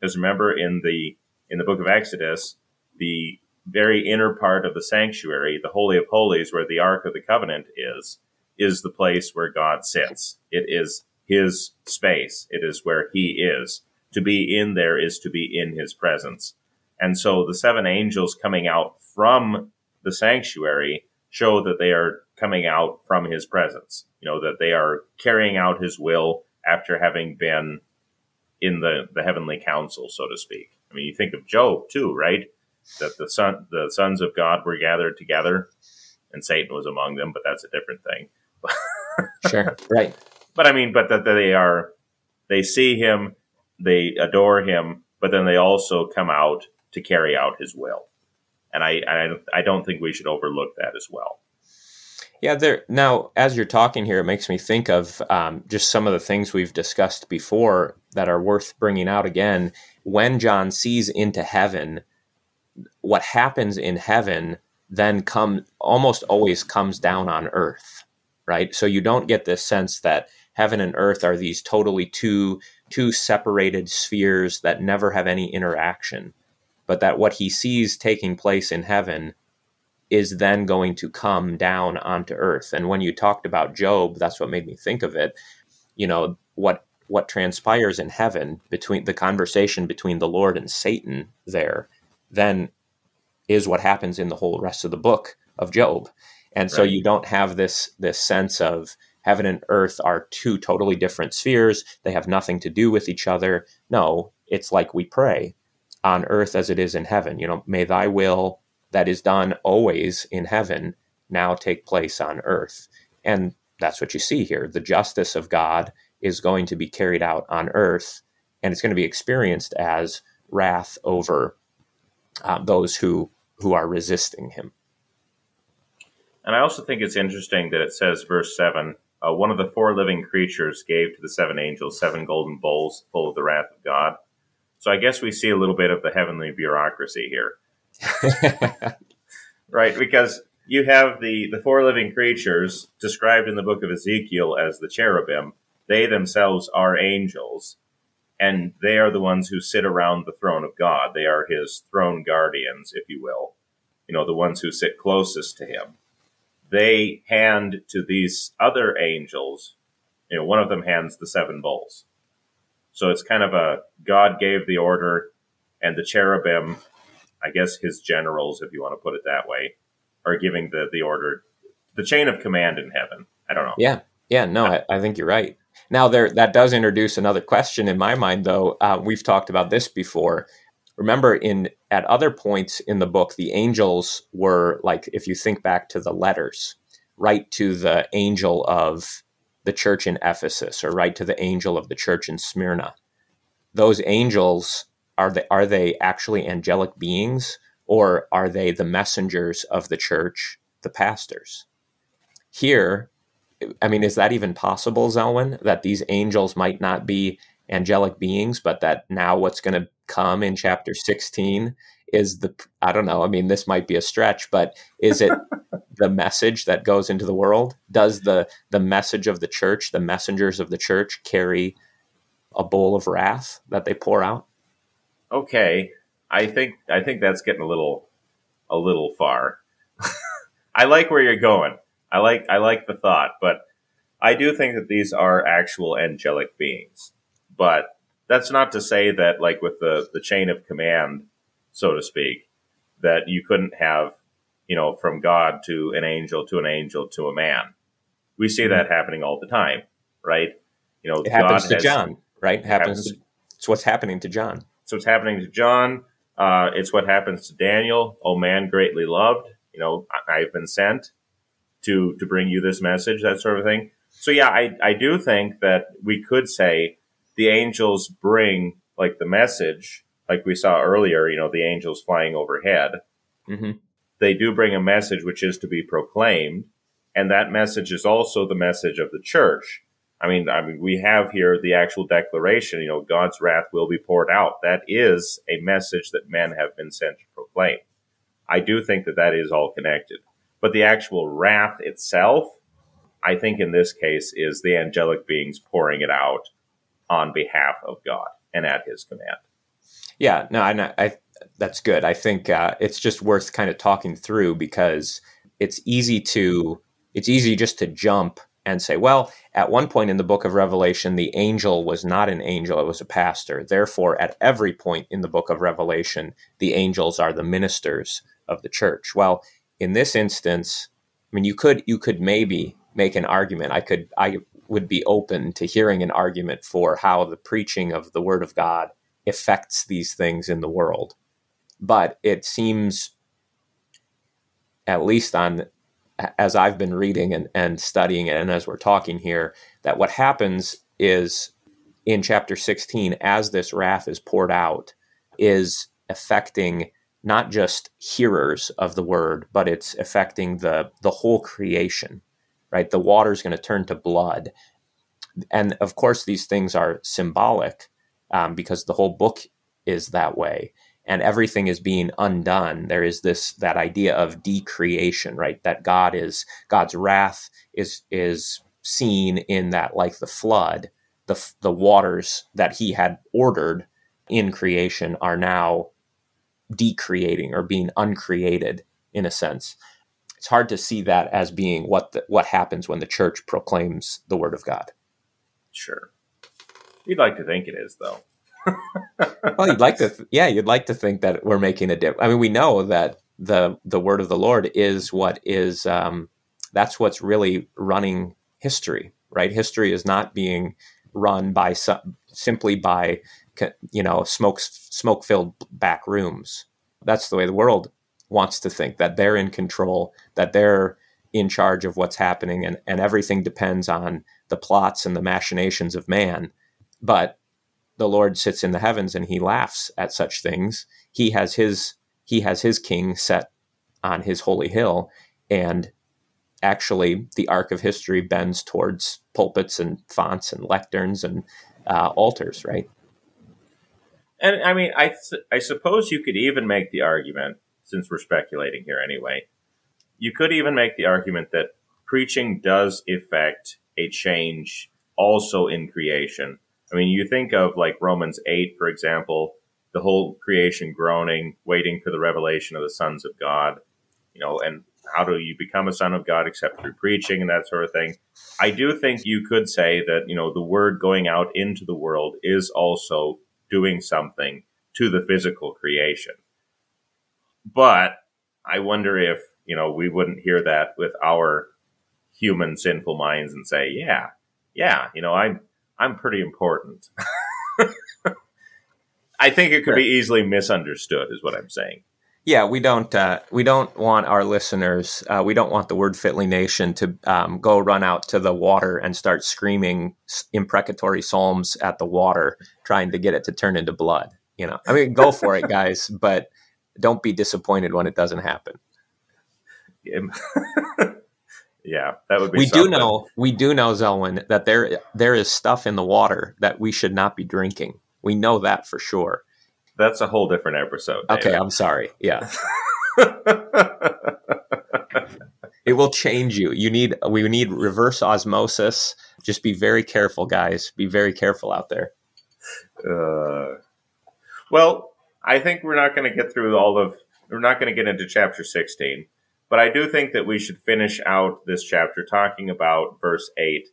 Because remember in the in the book of Exodus, the very inner part of the sanctuary, the holy of holies where the ark of the covenant is, is the place where God sits. It is his space. It is where he is. To be in there is to be in his presence. And so the seven angels coming out from the sanctuary show that they are coming out from his presence. You know, that they are carrying out his will after having been in the, the heavenly council, so to speak. I mean, you think of Job too, right? That the son, the sons of God were gathered together and Satan was among them, but that's a different thing. Sure. Right. But I mean, but that they are, they see him, they adore him, but then they also come out to carry out his will. And I, I, I don't think we should overlook that as well. Yeah, there. Now, as you're talking here, it makes me think of um, just some of the things we've discussed before that are worth bringing out again. When John sees into heaven, what happens in heaven then come almost always comes down on earth, right? So you don't get this sense that heaven and earth are these totally two two separated spheres that never have any interaction, but that what he sees taking place in heaven is then going to come down onto earth. And when you talked about Job, that's what made me think of it. You know, what what transpires in heaven between the conversation between the Lord and Satan there, then is what happens in the whole rest of the book of Job. And right. so you don't have this this sense of heaven and earth are two totally different spheres. They have nothing to do with each other. No, it's like we pray on earth as it is in heaven. You know, may thy will that is done always in heaven now take place on earth. And that's what you see here. The justice of God is going to be carried out on earth, and it's going to be experienced as wrath over uh, those who who are resisting him. And I also think it's interesting that it says, verse seven, uh, one of the four living creatures gave to the seven angels seven golden bowls full of the wrath of God. So I guess we see a little bit of the heavenly bureaucracy here. right, because you have the, the four living creatures described in the book of Ezekiel as the cherubim. They themselves are angels, and they are the ones who sit around the throne of God. They are his throne guardians, if you will. You know, the ones who sit closest to him. They hand to these other angels, you know, one of them hands the seven bowls. So it's kind of a God gave the order, and the cherubim I guess his generals, if you want to put it that way, are giving the the order, the chain of command in heaven. I don't know. Yeah, yeah, no, I, I think you're right. Now, there that does introduce another question in my mind, though. Uh, we've talked about this before. Remember, in at other points in the book, the angels were like, if you think back to the letters, write to the angel of the church in Ephesus, or write to the angel of the church in Smyrna. Those angels are they are they actually angelic beings, or are they the messengers of the church, the pastors? Here, I mean, is that even possible, Zelwyn, that these angels might not be angelic beings, but that now what's going to come in chapter 16 is the, I don't know, I mean, this might be a stretch, but is it the message that goes into the world? Does the, the message of the church, the messengers of the church carry a bowl of wrath that they pour out? Okay. I think, I think that's getting a little, a little far. I like where you're going. I like I like the thought, but I do think that these are actual angelic beings. But that's not to say that like with the the chain of command, so to speak, that you couldn't have, you know, from God to an angel to an angel to a man. We see that happening all the time, right? You know, it happens God to has, John, right? It happens. happens it's what's happening to John. So it's happening to John. Uh, it's what happens to Daniel. Oh man, greatly loved. You know, I, I've been sent to to bring you this message, that sort of thing. So yeah, I I do think that we could say the angels bring like the message, like we saw earlier. You know, the angels flying overhead. Mm-hmm. They do bring a message which is to be proclaimed, and that message is also the message of the church. I mean, I mean, we have here the actual declaration. You know, God's wrath will be poured out. That is a message that men have been sent to proclaim. I do think that that is all connected. But the actual wrath itself, I think in this case, is the angelic beings pouring it out on behalf of God and at his command. Yeah, no, I, I that's good. I think uh, it's just worth kind of talking through because it's easy to it's easy just to jump and say, well, at one point in the book of Revelation, the angel was not an angel, it was a pastor. Therefore, at every point in the book of Revelation, the angels are the ministers of the church. Well, in this instance, I mean, you could you could maybe make an argument. I could I would be open to hearing an argument for how the preaching of the Word of God affects these things in the world, but it seems, at least on as I've been reading and, and studying it, and as we're talking here, that what happens is in chapter 16, as this wrath is poured out, is affecting not just hearers of the word, but it's affecting the the whole creation, right? The water is going to turn to blood, and of course these things are symbolic um, because the whole book is that way, and everything is being undone. There is this that idea of decreation, right? That God is God's wrath is is seen in that like the flood, the the waters that He had ordered in creation are now decreating or being uncreated in a sense. It's hard to see that as being what the, what happens when the church proclaims the word of God. Sure. You'd like to think it is, though. well, you'd like to, th- yeah, you'd like to think that we're making a difference. I mean, we know that the the word of the Lord is what is um, that's what's really running history, right? History is not being run by some, simply by you know smoke smoke filled back rooms. That's the way the world wants to think that they're in control, that they're in charge of what's happening, and, and everything depends on the plots and the machinations of man. But the Lord sits in the heavens and he laughs at such things. He has his he has his king set on his holy hill, and actually the arc of history bends towards pulpits and fonts and lecterns and uh, altars, right? And I mean, I I suppose you could even make the argument, since we're speculating here anyway, you could even make the argument that preaching does effect a change also in creation. I mean, you think of like Romans 8, for example, the whole creation groaning, waiting for the revelation of the sons of God, you know, and how do you become a son of God except through preaching and that sort of thing? I do think you could say that, you know, the word going out into the world is also doing something to the physical creation. But I wonder if, you know, we wouldn't hear that with our human sinful minds and say, yeah, yeah, you know, I'm I'm pretty important. I think it could sure. be easily misunderstood, is what I'm saying. Yeah, we don't uh, we don't want our listeners. Uh, we don't want the word Fitly Nation to um, go run out to the water and start screaming imprecatory psalms at the water, trying to get it to turn into blood. You know, I mean, go for it, guys, but don't be disappointed when it doesn't happen. yeah, that would be. We something. do know. We do know, Zelwyn, that there there is stuff in the water that we should not be drinking. We know that for sure that's a whole different episode. David. Okay, I'm sorry. Yeah. it will change you. You need we need reverse osmosis. Just be very careful, guys. Be very careful out there. Uh, well, I think we're not going to get through all of. We're not going to get into chapter 16, but I do think that we should finish out this chapter talking about verse 8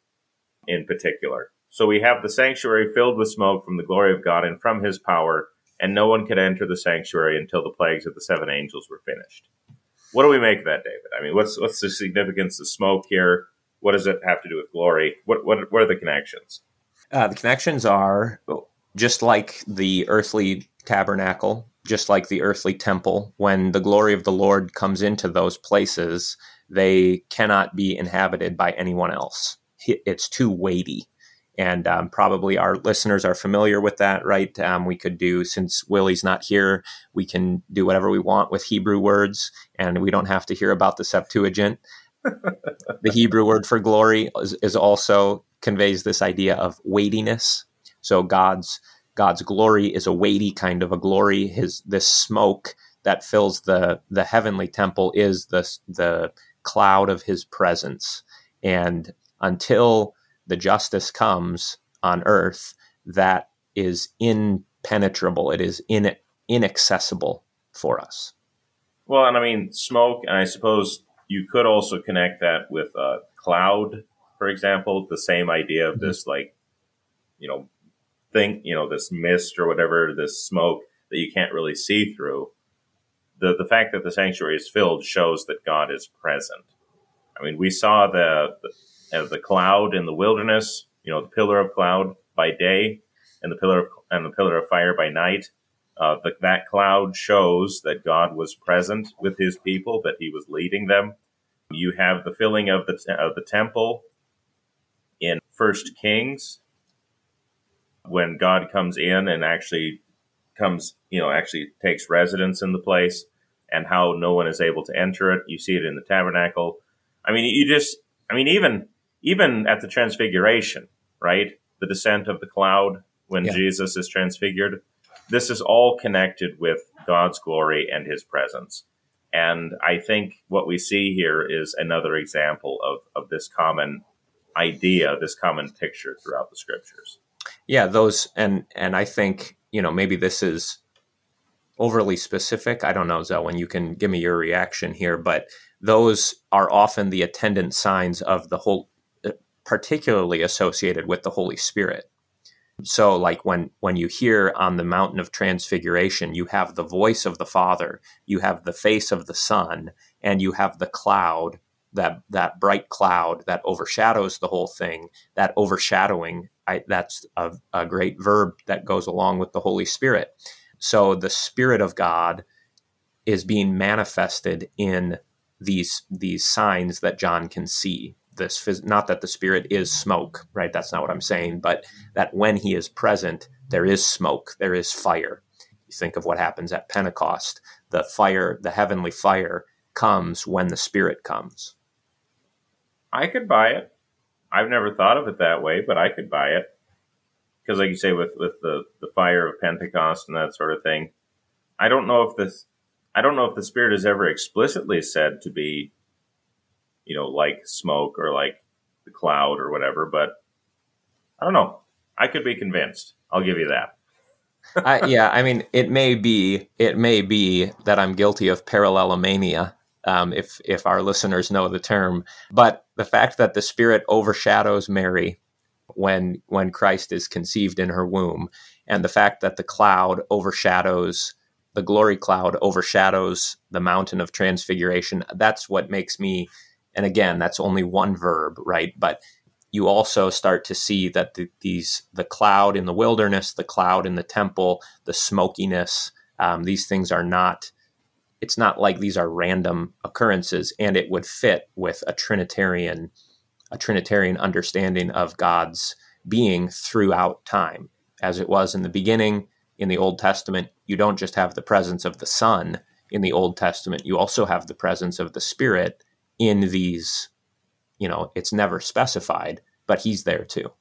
in particular. So we have the sanctuary filled with smoke from the glory of God and from his power and no one could enter the sanctuary until the plagues of the seven angels were finished. What do we make of that, David? I mean, what's what's the significance of smoke here? What does it have to do with glory? What what what are the connections? Uh, the connections are just like the earthly tabernacle, just like the earthly temple. When the glory of the Lord comes into those places, they cannot be inhabited by anyone else. It's too weighty and um, probably our listeners are familiar with that, right? Um, we could do, since Willie's not here, we can do whatever we want with Hebrew words, and we don't have to hear about the Septuagint. the Hebrew word for glory is, is, also conveys this idea of weightiness. So God's God's glory is a weighty kind of a glory. His this smoke that fills the the heavenly temple is the the cloud of His presence, and until the justice comes on earth that is impenetrable. It is in, inaccessible for us. Well, and I mean, smoke, and I suppose you could also connect that with a cloud, for example, the same idea of mm-hmm. this, like, you know, thing, you know, this mist or whatever, this smoke that you can't really see through. The, the fact that the sanctuary is filled shows that God is present. I mean, we saw the, the the cloud in the wilderness, you know, the pillar of cloud by day and the pillar of, and the pillar of fire by night. Uh, the, that cloud shows that God was present with his people, that he was leading them. You have the filling of the, of the temple in First Kings when God comes in and actually comes, you know, actually takes residence in the place and how no one is able to enter it. You see it in the tabernacle. I mean, you just, I mean, even even at the transfiguration, right? The descent of the cloud when yeah. Jesus is transfigured. This is all connected with God's glory and his presence. And I think what we see here is another example of, of this common idea, this common picture throughout the scriptures. Yeah, those and and I think, you know, maybe this is overly specific. I don't know, Zelwyn, you can give me your reaction here, but those are often the attendant signs of the whole uh, particularly associated with the Holy Spirit. So like when when you hear on the mountain of transfiguration you have the voice of the Father, you have the face of the Son, and you have the cloud that that bright cloud that overshadows the whole thing. That overshadowing, I, that's a, a great verb that goes along with the Holy Spirit. So the Spirit of God is being manifested in these these signs that John can see. This not that the spirit is smoke right? That's not what i'm saying but that when he is present there is smoke there is fire. You think of what happens at pentecost. The fire the heavenly fire comes when the spirit comes. I could buy it i've never thought of it that way but i could buy it because like you say with with the the fire of pentecost and that sort of thing i don't know if this i don't know if the spirit is ever explicitly said to be you know, like smoke or like the cloud or whatever. But I don't know. I could be convinced. I'll give you that. Yeah, I mean, it may be it may be that I'm guilty of parallelomania, um, if if our listeners know the term. But the fact that the Spirit overshadows Mary when when Christ is conceived in her womb, and the fact that the cloud overshadows the glory cloud overshadows the mountain of transfiguration, that's what makes me and again, that's only one verb, right? But you also start to see that the, these the cloud in the wilderness, the cloud in the temple, the smokiness, um, these things are not. It's not like these are random occurrences, and it would fit with a Trinitarian, a Trinitarian understanding of God's being throughout time, as it was in the beginning in the Old Testament. You don't just have the presence of the Son in the Old Testament; you also have the presence of the Spirit in these you know, it's never specified, but he's there too.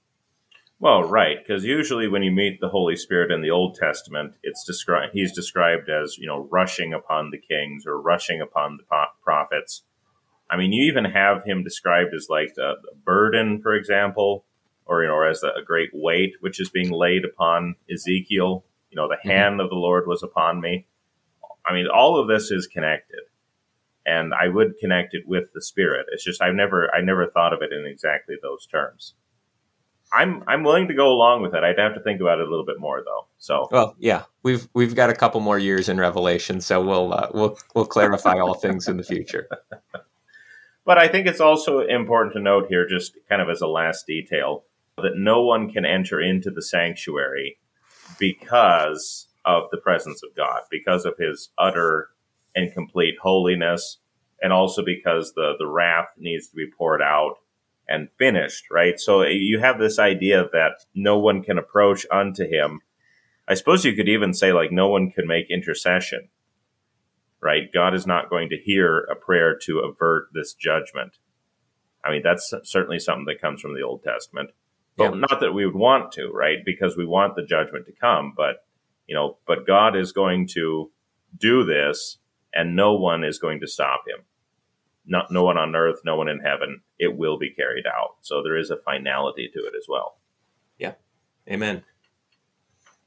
Well, right, because usually when you meet the Holy Spirit in the Old Testament, it's described he's described as you know rushing upon the kings or rushing upon the prophets. I mean, you even have him described as like a, burden, for example, or you know, as a, great weight which is being laid upon Ezekiel. You know, the mm-hmm. hand of the Lord was upon me. I mean, all of this is connected and I would connect it with the spirit. It's just I've never I never thought of it in exactly those terms. I'm I'm willing to go along with it. I'd have to think about it a little bit more though. So well, yeah, we've we've got a couple more years in Revelation, so we'll uh, we'll we'll clarify all things in the future. But I think it's also important to note here, just kind of as a last detail, that no one can enter into the sanctuary because of the presence of God, because of His utter and complete holiness, and also because the the wrath needs to be poured out and finished, right? So you have this idea that no one can approach unto him. I suppose you could even say like no one can make intercession, right? God is not going to hear a prayer to avert this judgment. I mean, that's certainly something that comes from the Old Testament. But yeah. not that we would want to, right? Because we want the judgment to come, but you know, but God is going to do this and no one is going to stop him. Not, no one on earth, no one in heaven. It will be carried out. So there is a finality to it as well. Yeah. Amen.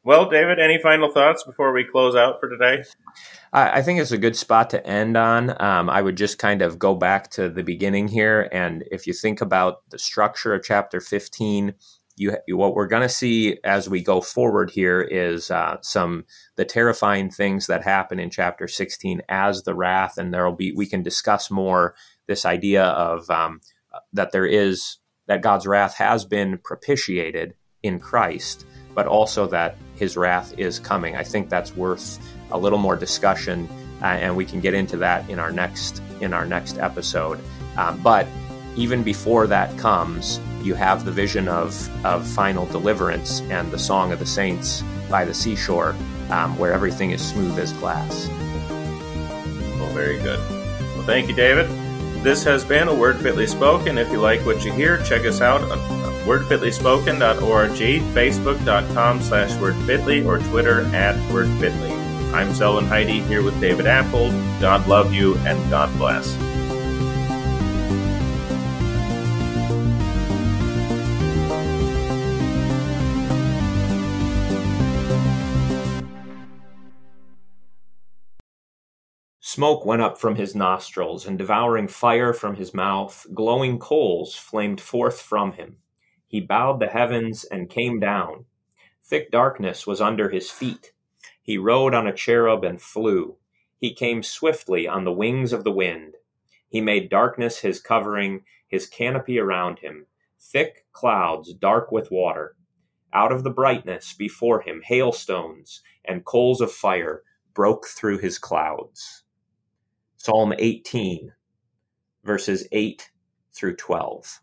Well, David, any final thoughts before we close out for today? I, I think it's a good spot to end on. Um, I would just kind of go back to the beginning here. And if you think about the structure of chapter 15, you what we're going to see as we go forward here is uh, some the terrifying things that happen in chapter 16 as the wrath and there'll be we can discuss more this idea of um, that there is that god's wrath has been propitiated in christ but also that his wrath is coming. I think that's worth a little more discussion uh, and we can get into that in our next in our next episode. Um, but even before that comes you have the vision of, of final deliverance and the song of the saints by the seashore, um, where everything is smooth as glass. Well, very good. Well, thank you, David. This has been a Word Fitly Spoken. If you like what you hear, check us out on wordfitlyspoken.org, facebook.com slash wordfitly, or Twitter at wordfitly. I'm Zelwyn Heide here with David Appold. God love you and God bless. Smoke went up from his nostrils, and devouring fire from his mouth, glowing coals flamed forth from him. He bowed the heavens and came down. Thick darkness was under his feet. He rode on a cherub and flew. He came swiftly on the wings of the wind. He made darkness his covering, his canopy around him, thick clouds dark with water. Out of the brightness before him, hailstones and coals of fire broke through his clouds. Psalm 18, verses 8 through 12.